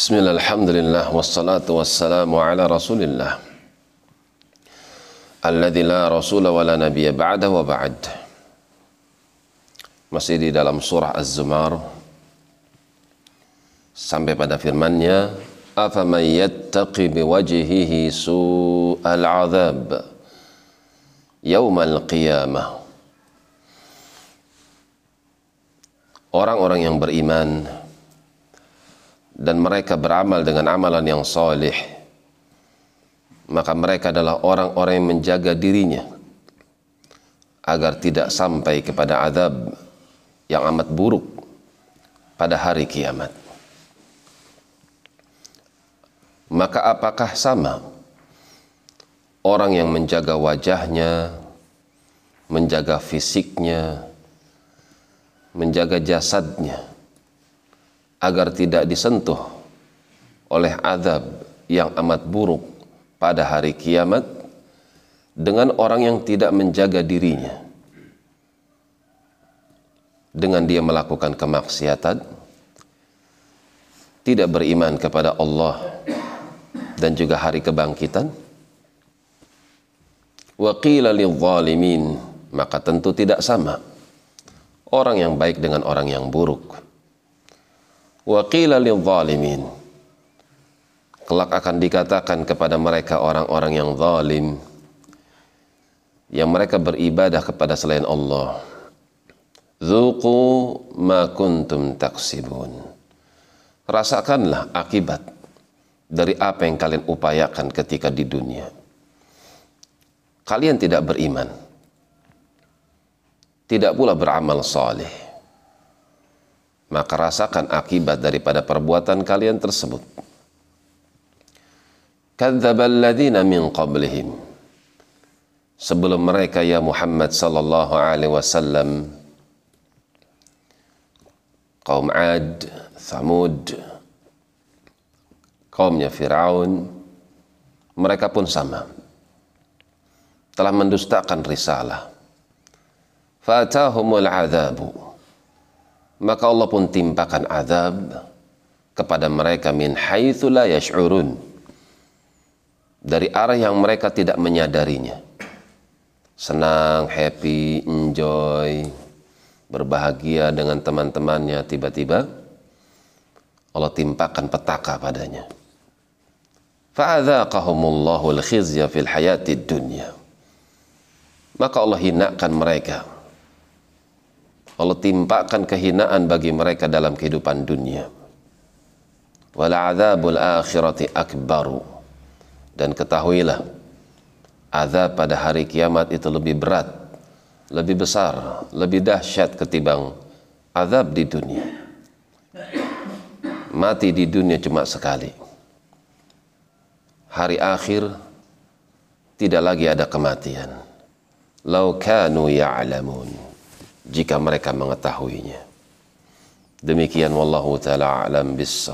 بسم الله الحمد لله والصلاة والسلام على رسول الله الذي لا رسول ولا نبي بعده وبعد masih di dalam surah Az-Zumar sampai pada firman-Nya afaman yattaqi biwajhihi su'al 'adzab yaumal qiyamah orang-orang yang beriman dan mereka beramal dengan amalan yang soleh maka mereka adalah orang-orang yang menjaga dirinya agar tidak sampai kepada azab yang amat buruk pada hari kiamat. Maka apakah sama orang yang menjaga wajahnya menjaga fisiknya menjaga jasadnya agar tidak disentuh oleh azab yang amat buruk pada hari kiamat dengan orang yang tidak menjaga dirinya. Dengan dia melakukan kemaksiatan tidak beriman kepada Allah dan juga hari kebangkitan. Maka tentu tidak sama orang yang baik dengan orang yang buruk wa qila zalimin kelak akan dikatakan kepada mereka orang-orang yang zalim yang mereka beribadah kepada selain Allah Zuqu ma kuntum taksibun. Rasakanlah akibat dari apa yang kalian upayakan ketika di dunia. Kalian tidak beriman. Tidak pula beramal saleh maka rasakan akibat daripada perbuatan kalian tersebut. Min qablihim. Sebelum mereka ya Muhammad sallallahu alaihi wasallam kaum Ad, Thamud, kaumnya Firaun, mereka pun sama. Telah mendustakan risalah. Fatahumul adzabu maka Allah pun timpakan azab kepada mereka min haitsu yash'urun. Dari arah yang mereka tidak menyadarinya. Senang happy enjoy berbahagia dengan teman-temannya. Tiba-tiba Allah timpakan petaka padanya. Fa'adzaqahumullahu al-khizya fil hayatid dunya. Maka Allah hinakan mereka Allah timpakan kehinaan bagi mereka dalam kehidupan dunia. Wal akhirati akbaru. Dan ketahuilah azab pada hari kiamat itu lebih berat, lebih besar, lebih dahsyat ketimbang azab di dunia. Mati di dunia cuma sekali. Hari akhir tidak lagi ada kematian. Lau kanu ya'lamun jika mereka mengetahuinya. Demikian wallahu taala alam bis